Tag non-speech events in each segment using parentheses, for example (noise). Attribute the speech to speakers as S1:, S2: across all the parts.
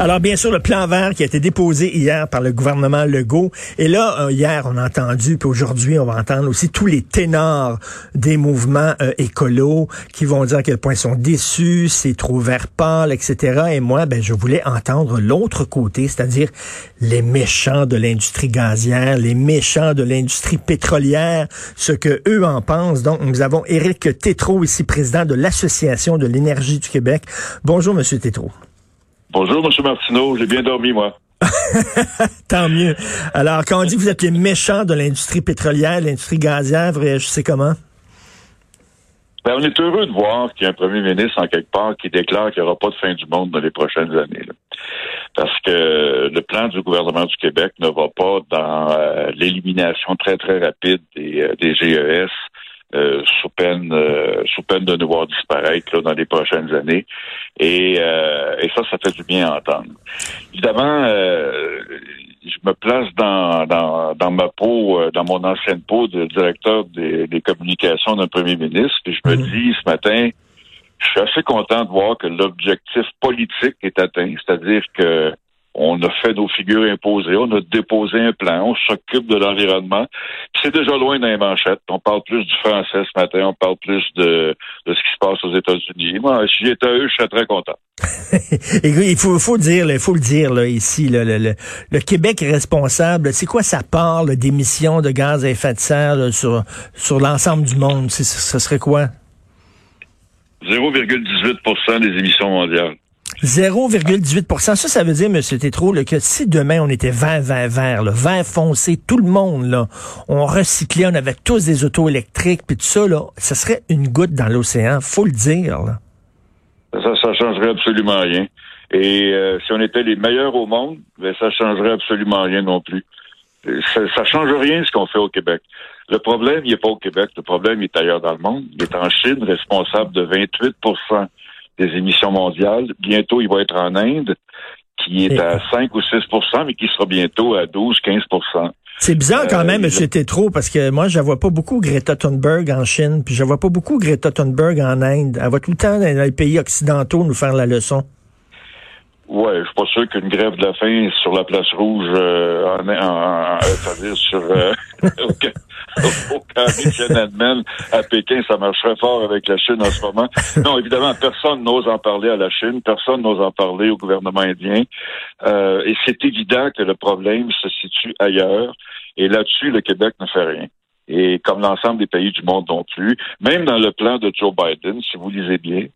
S1: Alors, bien sûr, le plan vert qui a été déposé hier par le gouvernement Legault. Et là, euh, hier, on a entendu, puis aujourd'hui, on va entendre aussi tous les ténors des mouvements euh, écolos qui vont dire à quel point ils sont déçus, c'est trop vert pâle, etc. Et moi, ben, je voulais entendre l'autre côté, c'est-à-dire les méchants de l'industrie gazière, les méchants de l'industrie pétrolière, ce que eux en pensent. Donc, nous avons Éric Tétrault ici, président de l'Association de l'énergie du Québec. Bonjour, Monsieur Tétrault.
S2: Bonjour, M. Martineau. J'ai bien dormi, moi. (laughs)
S1: Tant mieux. Alors, quand on dit que vous êtes les méchants de l'industrie pétrolière, l'industrie gazière, vous réagissez comment?
S2: Ben, on est heureux de voir qu'il y a un premier ministre en quelque part qui déclare qu'il n'y aura pas de fin du monde dans les prochaines années. Parce que le plan du gouvernement du Québec ne va pas dans euh, l'élimination très, très rapide des, euh, des GES, euh, sous peine euh, sous peine de nous voir disparaître là, dans les prochaines années. Et, euh, et ça, ça fait du bien à entendre. Évidemment, je me place dans, dans, dans ma peau, dans mon ancienne peau de directeur des, des communications d'un premier ministre, et je me
S1: Mhm.
S2: dis ce matin, je suis assez content de voir que l'objectif politique est atteint, c'est-à-dire que on a fait nos figures imposées, on a déposé un plan, on s'occupe de l'environnement. C'est déjà loin dans les manchettes. On parle plus du français ce matin, on parle plus de, de ce qui se passe aux États-Unis. Moi, si j'étais à eux, je serais très content. (laughs)
S1: Il faut, faut dire, il faut le dire là, ici, là, le, le, le Québec est responsable. C'est quoi sa part d'émissions de gaz à effet de serre là, sur, sur l'ensemble du monde? Ce serait quoi?
S2: 0,18% des émissions mondiales.
S1: 0,18% Ça, ça veut dire, M. Tétrault, là, que si demain on était vert, vert, vert, là, vert foncé, tout le monde, là, on recyclait, on avait tous des autos électriques, puis tout ça, là, ça serait une goutte dans l'océan, faut le dire. Là.
S2: Ça, ça changerait absolument rien. Et euh, si on était les meilleurs au monde, ben, ça changerait absolument rien non plus. Ça, ça change rien ce qu'on fait au Québec. Le problème, il n'est pas au Québec. Le problème il est ailleurs dans le monde. Il est en Chine, responsable de 28 des émissions mondiales. Bientôt, il va être en Inde, qui est à 5 ou 6% mais qui sera bientôt à 12, 15%
S1: C'est bizarre quand
S2: Euh,
S1: même,
S2: il-
S1: M. Tétrault, parce que moi, je ne vois pas beaucoup Greta Thunberg en Chine, puis je vois pas beaucoup Greta Thunberg en Inde. Elle va tout le temps dans les pays occidentaux nous faire la leçon.
S2: Ouais, je suis pas sûr qu'une grève de la faim sur la place rouge, euh, en, en, en- c'est-à-dire sur euh, (laughs) au, Tiananmen à Pékin, ça marcherait fort avec la Chine en ce moment. Non, évidemment, personne n'ose en parler à la Chine, personne n'ose en parler au gouvernement indien, Euh, et c'est évident que le problème se situe ailleurs. Et là-dessus, le Québec ne fait rien. Et comme l'ensemble des pays du monde non plus, même dans le plan de Joe Biden, si vous lisez bien,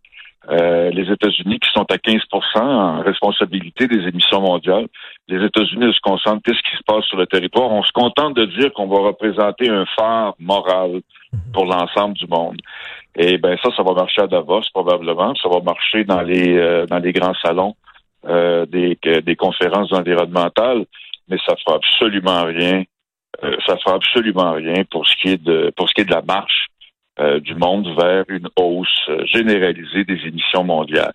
S2: euh, les États-Unis qui sont à 15% en responsabilité des émissions mondiales. Les États-Unis se concentrent qu'est-ce qui se passe sur le territoire? On se contente de dire qu'on va représenter un phare moral pour l'ensemble du monde. Et ben ça, ça va marcher à Davos probablement. Ça va marcher dans les euh, dans les grands salons euh, des des conférences environnementales, mais ça fera absolument rien. euh, ça fera absolument rien pour ce qui est de pour ce qui est de la marche euh, du monde vers une hausse euh, généralisée des émissions mondiales.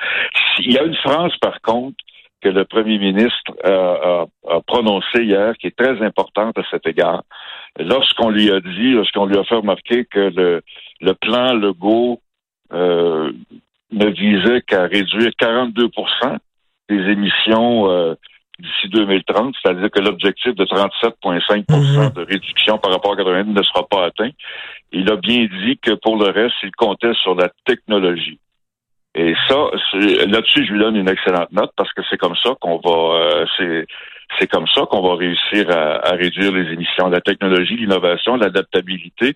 S2: Il y a une phrase, par contre, que le premier ministre euh, a, a prononcée hier, qui est très importante à cet égard. Lorsqu'on lui a dit, lorsqu'on lui a fait remarquer que le, le plan Legault euh, ne visait qu'à réduire 42% des émissions euh, d'ici 2030, c'est-à-dire que l'objectif de 37,5
S1: Mhm.
S2: de réduction par rapport à 90 ne sera pas atteint. Il a bien dit que pour le reste, il comptait sur la technologie. Et ça, là-dessus, je lui donne une excellente note parce que c'est comme ça qu'on va, euh, c'est, c'est comme ça qu'on va réussir à, à réduire les émissions. La technologie, l'innovation, l'adaptabilité,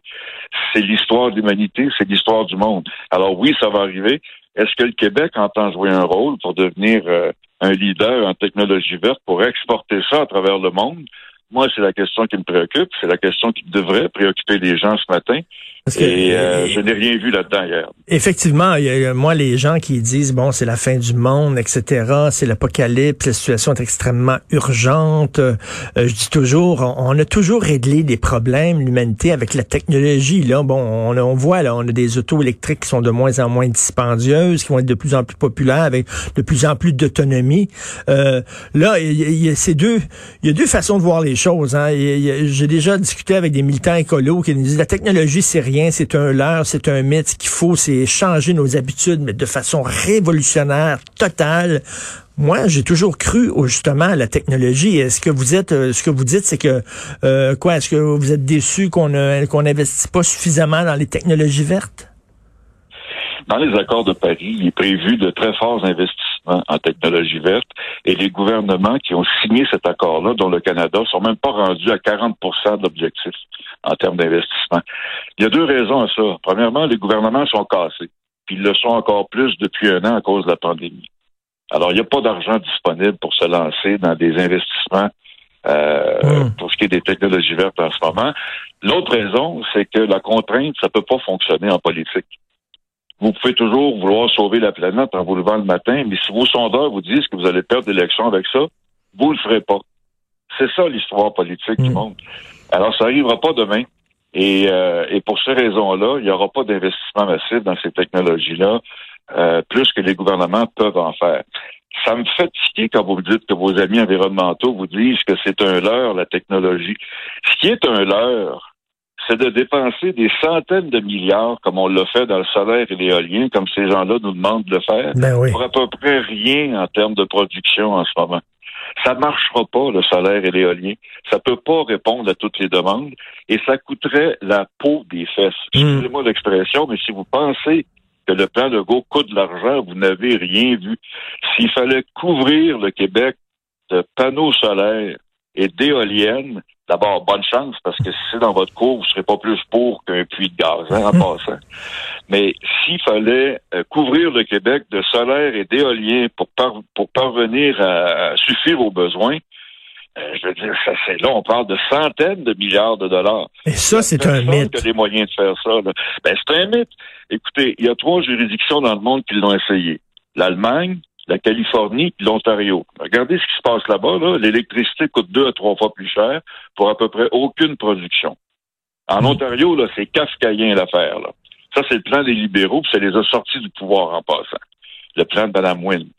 S2: c'est l'histoire de l'humanité, c'est l'histoire du monde. Alors oui, ça va arriver. Est-ce que le Québec entend jouer un rôle pour devenir euh, un leader en technologie verte pour exporter ça à travers le monde? Moi, c'est la question qui me préoccupe, c'est la question qui devrait préoccuper les gens ce matin. Et euh, je n'ai rien vu là-dedans hier.
S1: Effectivement, il y a, moi, les gens qui disent, bon, c'est la fin du monde, etc., c'est l'apocalypse, la situation est extrêmement urgente. Euh, je dis toujours, on, a toujours réglé des problèmes, l'humanité, avec la technologie. Là, bon, on, on, voit, là, on a des autos électriques qui sont de moins en moins dispendieuses, qui vont être de plus en plus populaires, avec de plus en plus d'autonomie. Euh, là, il y, a, ces deux, il y a deux façons de voir les choses. Hein. J'ai déjà discuté avec des militants écolos qui nous disent, la technologie, c'est c'est un leurre, c'est un mythe. Ce qu'il faut, c'est changer nos habitudes, mais de façon révolutionnaire, totale. Moi, j'ai toujours cru justement à la technologie. Est-ce que vous êtes, euh, ce que vous dites, c'est que euh, quoi? Est-ce que vous êtes déçu qu'on qu'on n'investit pas suffisamment dans les technologies vertes?
S2: Dans les accords de Paris, il est prévu de très forts investissements en technologie verte et les gouvernements qui ont signé cet accord-là, dont le Canada, sont même pas rendus à 40 de l'objectif en termes d'investissement. Il y a deux raisons à ça. Premièrement, les gouvernements sont cassés, puis ils le sont encore plus depuis un an à cause de la pandémie. Alors, il n'y a pas d'argent disponible pour se lancer dans des investissements euh, hmm. pour ce qui est des technologies vertes en ce moment. L'autre raison, c'est que la contrainte, ça peut pas fonctionner en politique. Vous pouvez toujours vouloir sauver la planète en vous levant le matin, mais si vos sondeurs vous disent que vous allez perdre l'élection avec ça, vous le ferez pas. C'est ça l'histoire politique du hmm. monde. Alors, ça n'arrivera pas demain. Et, euh, et pour ces raisons-là, il n'y aura pas d'investissement massif dans ces technologies-là, euh, plus que les gouvernements peuvent en faire. Ça me fait tiquer quand vous me dites que vos amis environnementaux vous disent que c'est un leurre, la technologie. Ce qui est un leurre, c'est de dépenser des centaines de milliards, comme on l'a fait dans le solaire et l'éolien, comme ces gens-là nous demandent de le faire,
S1: ben
S2: pour à peu près rien en termes de production en ce moment. Ça marchera pas, le solaire et l'éolien. Ça peut pas répondre à toutes les demandes et ça coûterait la peau des fesses. Hmm. Excusez-moi l'expression, mais si vous pensez que le plan de Go coûte de l'argent, vous n'avez rien vu. S'il fallait couvrir le Québec de panneaux solaires et d'éoliennes, d'abord, bonne chance, parce que si c'est dans votre cours, vous ne serez pas plus pour qu'un puits de gaz, hein, en passant. Mais s'il fallait euh, couvrir le Québec de solaire et d'éolien pour, pour parvenir à, suffire aux besoins, euh, je veux dire, ça, c'est là, on parle de centaines de milliards de dollars.
S1: Et ça, c'est un mythe.
S2: a les moyens de faire ça. Ben, c'est un mythe. Écoutez, il y a trois juridictions dans le monde qui l'ont essayé. L'Allemagne, la Californie et l'Ontario. Regardez ce qui se passe là-bas. Là. L'électricité coûte deux à trois fois plus cher pour à peu près aucune production. En hmm. Ontario, là, c'est kafkaïen l'affaire. Là. Ça, c'est le plan des libéraux, puis ça les a sortis du pouvoir en passant. Le plan de Mme Wynne.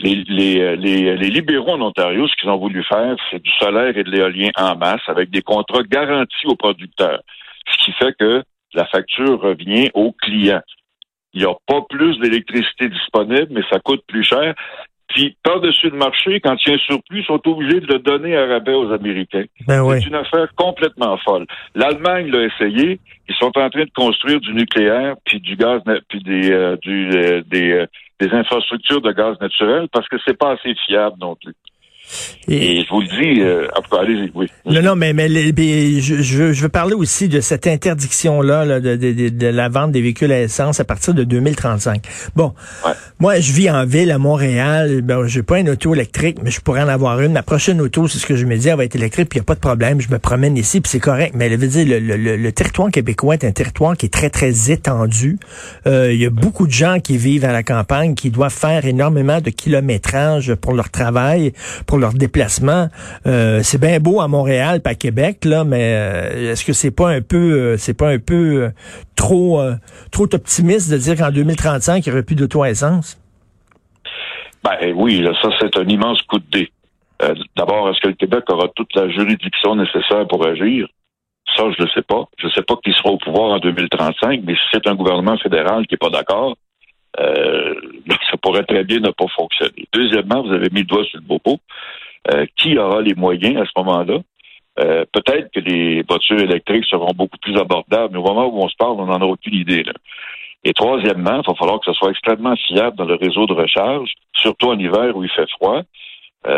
S2: Les, les, euh, les, les, libéraux en Ontario, ce qu'ils ont voulu faire, c'est du solaire et de l'éolien en masse avec des contrats garantis aux producteurs. Ce qui fait que la facture revient aux clients. Il n'y a pas plus d'électricité disponible, mais ça coûte plus cher. Puis, par-dessus le marché, quand il y a un surplus, ils sont obligés de le donner à rabais aux Américains.
S1: Ben
S2: c'est une affaire complètement folle. L'Allemagne l'a essayé. Ils sont en train de construire du nucléaire, puis du gaz, puis des, euh, du, euh, des, euh, des infrastructures de gaz naturel, parce que c'est pas assez fiable non plus. Et, je vous le dis, euh, allez-y, oui.
S1: Non, non, mais, mais je, je, veux parler aussi de cette interdiction-là de, de, de, la vente des véhicules à essence à partir de 2035. Bon, moi, je vis en ville à Montréal. Ben, j'ai pas une auto électrique, mais je pourrais en avoir une. Ma prochaine auto, c'est ce que je me dis, elle va être électrique, puis il n'y a pas de problème. Je me promène ici, puis c'est correct. Mais elle veut dire, le, le, le, territoire québécois est un territoire qui est très, très étendu. Euh, il y a beaucoup de gens qui vivent à la campagne, qui doivent faire énormément de kilométrage pour leur travail, pour leur déplacement. Euh, c'est bien beau à Montréal, pas à Québec, là, mais euh, est-ce que c'est pas un peu, euh, c'est pas un peu trop, trop optimiste de dire qu'en 2035 il n'y aurait plus d'auto-essence?
S2: Ben oui, ça c'est un immense coup de dé. D'abord, est-ce que le Québec aura toute la juridiction nécessaire pour agir? Ça, je ne sais pas. Je ne sais pas qui sera au pouvoir en 2035, mais si c'est un gouvernement fédéral qui n'est pas d'accord, euh, (laughs) ça pourrait très bien ne pas fonctionner. Deuxièmement, vous avez mis le doigt sur le bobo. Euh, qui aura les moyens à ce moment-là? Euh, peut-être que les voitures électriques seront beaucoup plus abordables, mais au moment où on se parle, on n'en a aucune idée. Et troisièmement, il va falloir que ce soit extrêmement fiable dans le réseau de recharge, surtout en hiver où il fait froid.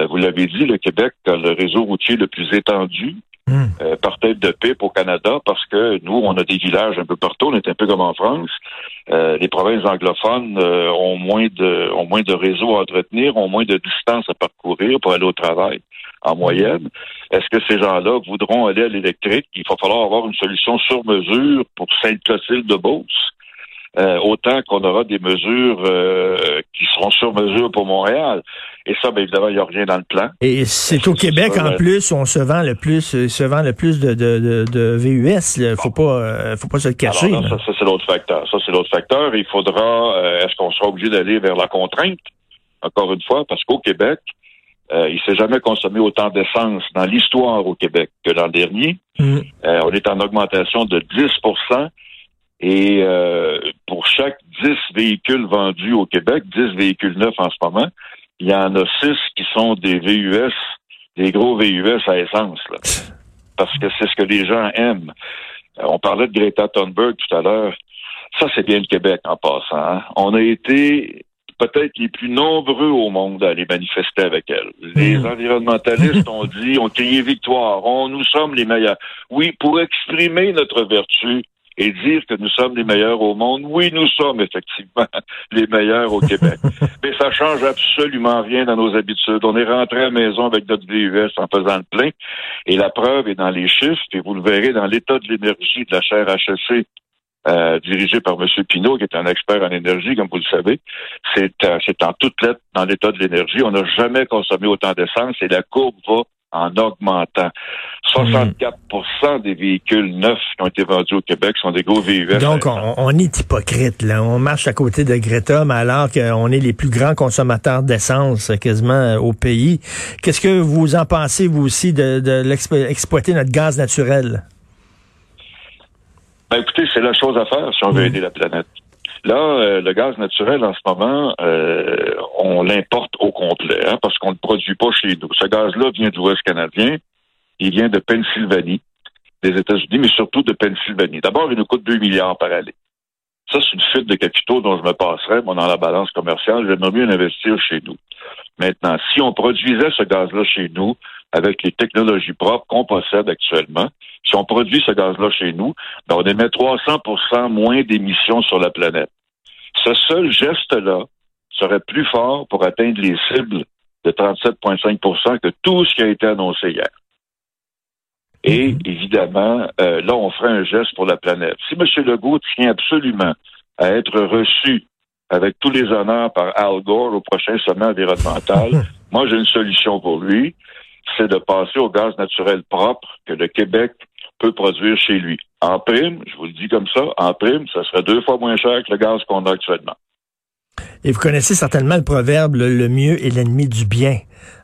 S2: vous l'avez dit, le Québec a le réseau routier le plus étendu. Hmm. Euh, par tête de pipe au Canada parce que nous, on a des villages un peu partout, on est un peu comme en France. Euh, les provinces anglophones euh, ont moins de ont moins de réseaux à entretenir, ont moins de distance à parcourir pour aller au travail. en moyenne. Est-ce que ces gens-là voudront aller à l'électrique? Il va falloir avoir une solution sur mesure pour Sainte-Clotilde-de-Beauce. Euh, autant qu'on aura des mesures euh, qui seront sur mesure pour Montréal. Et ça, bien évidemment, il n'y a rien dans le plan.
S1: Et c'est au Québec, en plus, où on se vend le plus, euh, se vend le plus de, de, de, VUS. Il faut pas, faut pas se le cacher.
S2: ça, c'est l'autre facteur. Ça, c'est l'autre facteur. Il faudra, est-ce qu'on sera obligé d'aller vers la contrainte? Encore une fois, parce qu'au Québec, euh, il s'est jamais consommé autant d'essence dans l'histoire au Québec que l'an dernier. Mm. on est en augmentation de 10 et euh, pour chaque 10 véhicules vendus au Québec, 10 véhicules neufs en ce moment, il y en a 6 qui sont des VUS, des gros VUS à essence. Là. Parce que c'est ce que les gens aiment. Euh, on parlait de Greta Thunberg tout à l'heure. Ça, c'est bien le Québec en passant. Hein. On a été peut-être les plus nombreux au monde à aller manifester avec elle. Les hmm. environnementalistes ont dit, ont crié victoire, on, nous sommes les meilleurs. Oui, pour exprimer notre vertu, et dire que nous sommes les meilleurs au monde. Oui, nous sommes effectivement (laughs) les meilleurs au Québec. (laughs) Mais ça change absolument rien dans nos habitudes. On est rentré à la maison avec notre VUS en faisant le plein. Et la preuve est dans les chiffres, et vous le verrez dans l'état de l'énergie de la chaire HSC euh, dirigée par M. Pinault, qui est un expert en énergie, comme vous le savez. C'est euh, en toute lettre dans l'état de l'énergie. On n'a jamais consommé autant d'essence et la courbe va en augmentant. 64% des véhicules neufs qui ont été vendus au Québec sont des gros VUS.
S1: Donc, on, est hypocrite, là. On marche à côté de Greta, mais alors qu'on est les plus grands consommateurs d'essence quasiment euh, au pays. Qu'est-ce que vous en pensez, vous aussi, de, l'exploiter notre gaz naturel?
S2: Ben, écoutez, c'est la chose à faire si on veut aider la planète. Là, euh, le gaz naturel, en ce moment, euh, on l'importe au complet, hein, parce qu'on ne le produit pas chez nous. Ce gaz-là vient de l'Ouest canadien, il vient de Pennsylvanie, des États-Unis, mais surtout de Pennsylvanie. D'abord, il nous coûte 2 milliards par année. Ça, c'est une fuite de capitaux dont je me passerais, moi, dans la balance commerciale. J'aimerais mieux investir chez nous. Maintenant, si on produisait ce gaz-là chez nous, avec les technologies propres qu'on possède actuellement, si on produit ce gaz-là chez nous, ben on émet 300% moins d'émissions sur la planète. Ce seul geste-là serait plus fort pour atteindre les cibles de 37,5% que tout ce qui a été annoncé hier. Et mhm. évidemment, euh, là, on ferait un geste pour la planète. Si M. Legault tient absolument à être reçu avec tous les honneurs par Al Gore au prochain sommet environnemental, (laughs) moi, j'ai une solution pour lui, c'est de passer au gaz naturel propre que le Québec peut produire chez lui. En prime, je vous le dis comme ça, en prime, ça serait deux fois moins cher que le gaz qu'on a actuellement.
S1: Et vous connaissez certainement le proverbe, le mieux est l'ennemi du bien.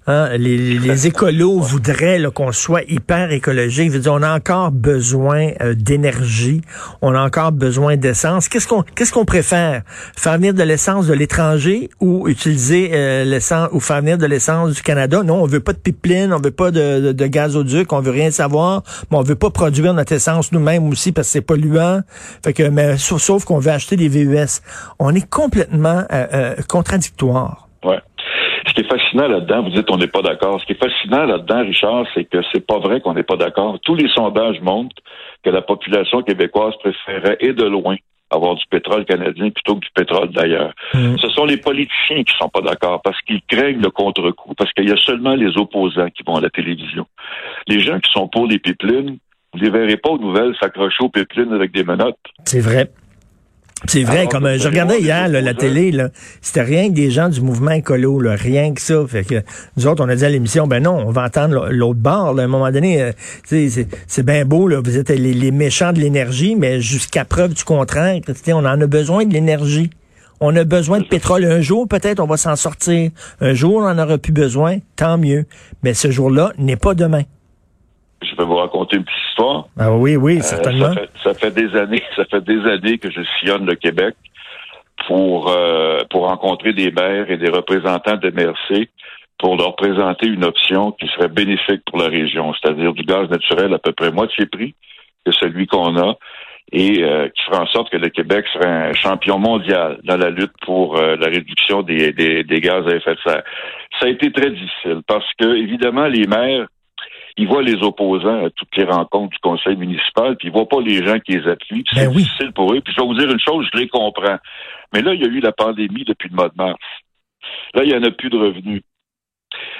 S1: Hein, les, les, écolos voudraient qu'on soit hyper écologique. Dire, on a encore besoin euh, d'énergie, on a encore besoin d'essence. Qu'est-ce qu'on qu'est-ce qu'on préfère? Faire venir de l'essence de l'étranger ou utiliser euh, l'essence ou faire venir de l'essence du Canada? Non, on veut pas de pipeline, on veut pas de, de, gazoduc, on veut rien savoir, mais on veut pas produire notre essence nous-mêmes aussi parce que c'est polluant. Fait que mais sauf, sauf qu'on veut acheter des VUS. On est complètement euh, contradictoire.
S2: Ouais. Ce qui est fascinant là-dedans, vous dites on n'est pas d'accord. Ce qui est fascinant là-dedans, Richard, c'est que c'est pas vrai qu'on n'est pas d'accord. Tous les sondages montrent que la population québécoise préférait et de loin avoir du pétrole canadien plutôt que du pétrole d'ailleurs. Mmh. Ce sont les politiciens qui sont pas d'accord parce qu'ils craignent le contre-coup, parce qu'il y a seulement les opposants qui vont à la télévision. Les gens qui sont pour les pipelines, vous ne les verrez pas aux nouvelles s'accrocher aux pipelines avec des menottes.
S1: C'est vrai. C'est vrai, comme euh, je regardais hier la télé, là, c'était rien que des gens du mouvement écolo, là, rien que ça. Fait que nous autres, on a dit à l'émission, ben non, on va entendre l'autre bord. à un moment donné, euh, c'est bien beau, là, vous êtes les, méchants de l'énergie, mais jusqu'à preuve du contraire, on en a besoin de l'énergie. On a besoin de pétrole. Un jour, peut-être, on va s'en sortir. Un jour, on en aura plus besoin, tant mieux. Mais ce jour-là n'est pas demain
S2: je vais vous raconter une petite histoire.
S1: Ah oui, oui, euh, certainement.
S2: ça, fait, des années, (laughs) ça fait des années que je sillonne le Québec pour euh, pour rencontrer des maires et des représentants de MRC pour leur présenter une option qui serait bénéfique pour la région, c'est-à-dire du gaz naturel à peu près moitié prix que celui qu'on a et euh, qui ferait en sorte que le Québec serait un champion mondial dans la lutte pour la réduction des, des, des, gaz à effet de serre. Ça a été très difficile parce que, évidemment, les maires ils voient les opposants à toutes les rencontres du conseil municipal, puis ils voient pas les gens qui les appuient. C'est ben difficile pour eux. Puis je vais vous dire une chose, je les comprends. Mais là, il y a eu la pandémie depuis le mois de mars. Là, il n'y en a plus de revenus.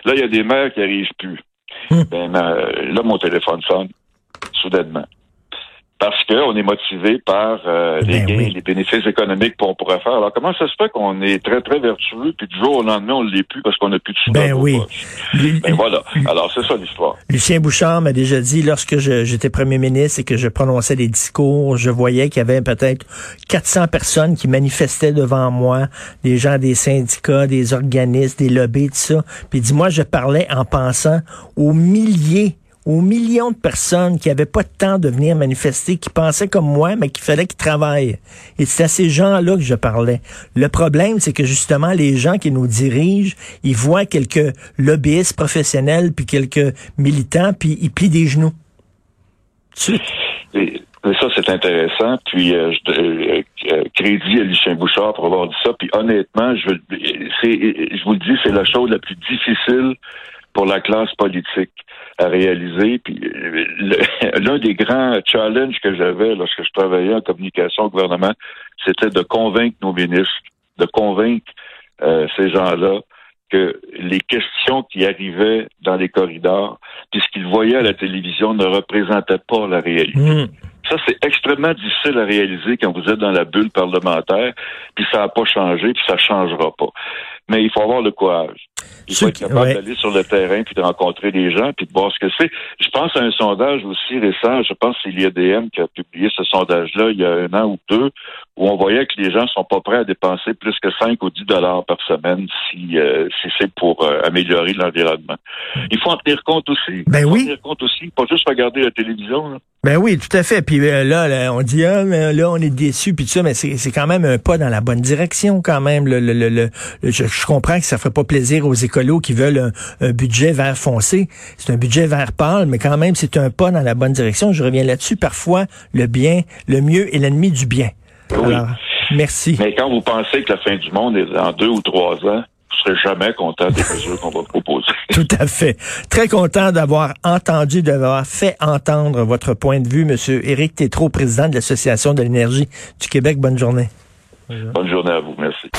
S2: Là, il y a des maires qui n'arrivent plus. Ben, là, mon téléphone sonne, soudainement parce qu'on est motivé par euh, les ben gains, les bénéfices économiques qu'on pourrait faire. Alors, comment ça se fait qu'on est très, très vertueux, puis du jour au lendemain, on ne l'est plus parce qu'on n'a plus de sous
S1: Ben oui.
S2: Ben voilà. Alors, c'est ça l'histoire.
S1: Lucien Bouchard m'a déjà dit, lorsque j'étais premier ministre et que je prononçais des discours, je voyais qu'il y avait peut-être 400 personnes qui manifestaient devant moi, des gens des syndicats, des organismes, des lobbies, tout ça. Puis dis-moi, je parlais en pensant aux milliers aux millions de personnes qui n'avaient pas de temps de venir manifester, qui pensaient comme moi, mais qu'il fallait qu'ils travaillent. Et c'est à ces gens-là que je parlais. Le problème, c'est que justement, les gens qui nous dirigent, ils voient quelques lobbyistes professionnels, puis quelques militants, puis ils plient des genoux.
S2: Et, ça, c'est intéressant. Puis, euh, je, euh, euh, crédit à Lucien Bouchard pour avoir dit ça. Puis, honnêtement, je, je vous le dis, c'est la chose la plus difficile pour la classe politique à réaliser. Puis (laughs) l'un des grands challenges que j'avais lorsque je travaillais en communication au gouvernement, c'était de convaincre nos ministres, de convaincre euh, ces gens-là que les questions qui arrivaient dans les corridors, puis ce qu'ils voyaient à la télévision ne représentaient pas la réalité. Mmh. Ça, c'est extrêmement difficile à réaliser quand vous êtes dans la bulle parlementaire, puis ça n'a pas changé, puis ça changera pas. Mais il faut avoir le courage. Il faut être capable d'aller sur le terrain puis de rencontrer des gens puis de voir ce que c'est. Je pense à un sondage aussi récent, je pense que c'est l'IADM qui a publié ce sondage-là il y a un an ou deux, où on voyait que les gens sont pas prêts à dépenser plus que 5 ou 10 dollars par semaine si, euh, si c'est pour euh, améliorer l'environnement. Il faut en tenir compte aussi.
S1: Ben
S2: Il faut
S1: oui.
S2: en tenir compte aussi, pas juste regarder la télévision. Là.
S1: Ben oui, tout à fait. Puis euh, là, on dit ah, mais là on est déçu puis tout ça, mais c'est quand même un pas dans la bonne direction quand même. Le, le, le, je, je, comprends que ça ferait pas plaisir aux écolos qui veulent un, budget vert foncé. C'est un budget vert pâle, mais quand même c'est un pas dans la bonne direction. Je reviens là-dessus. Parfois, le bien, le mieux est l'ennemi du bien.
S2: Oui.
S1: Alors, merci.
S2: Mais quand vous pensez que la fin du monde est dans deux ou trois ans, serai jamais content des mesures qu'on va proposer. (laughs)
S1: Tout à fait. Très content d'avoir entendu, d'avoir fait entendre votre point de vue, Monsieur Éric Tétrault, président de l'Association de l'énergie du Québec. Bonne journée.
S2: Bonne journée à vous. Merci.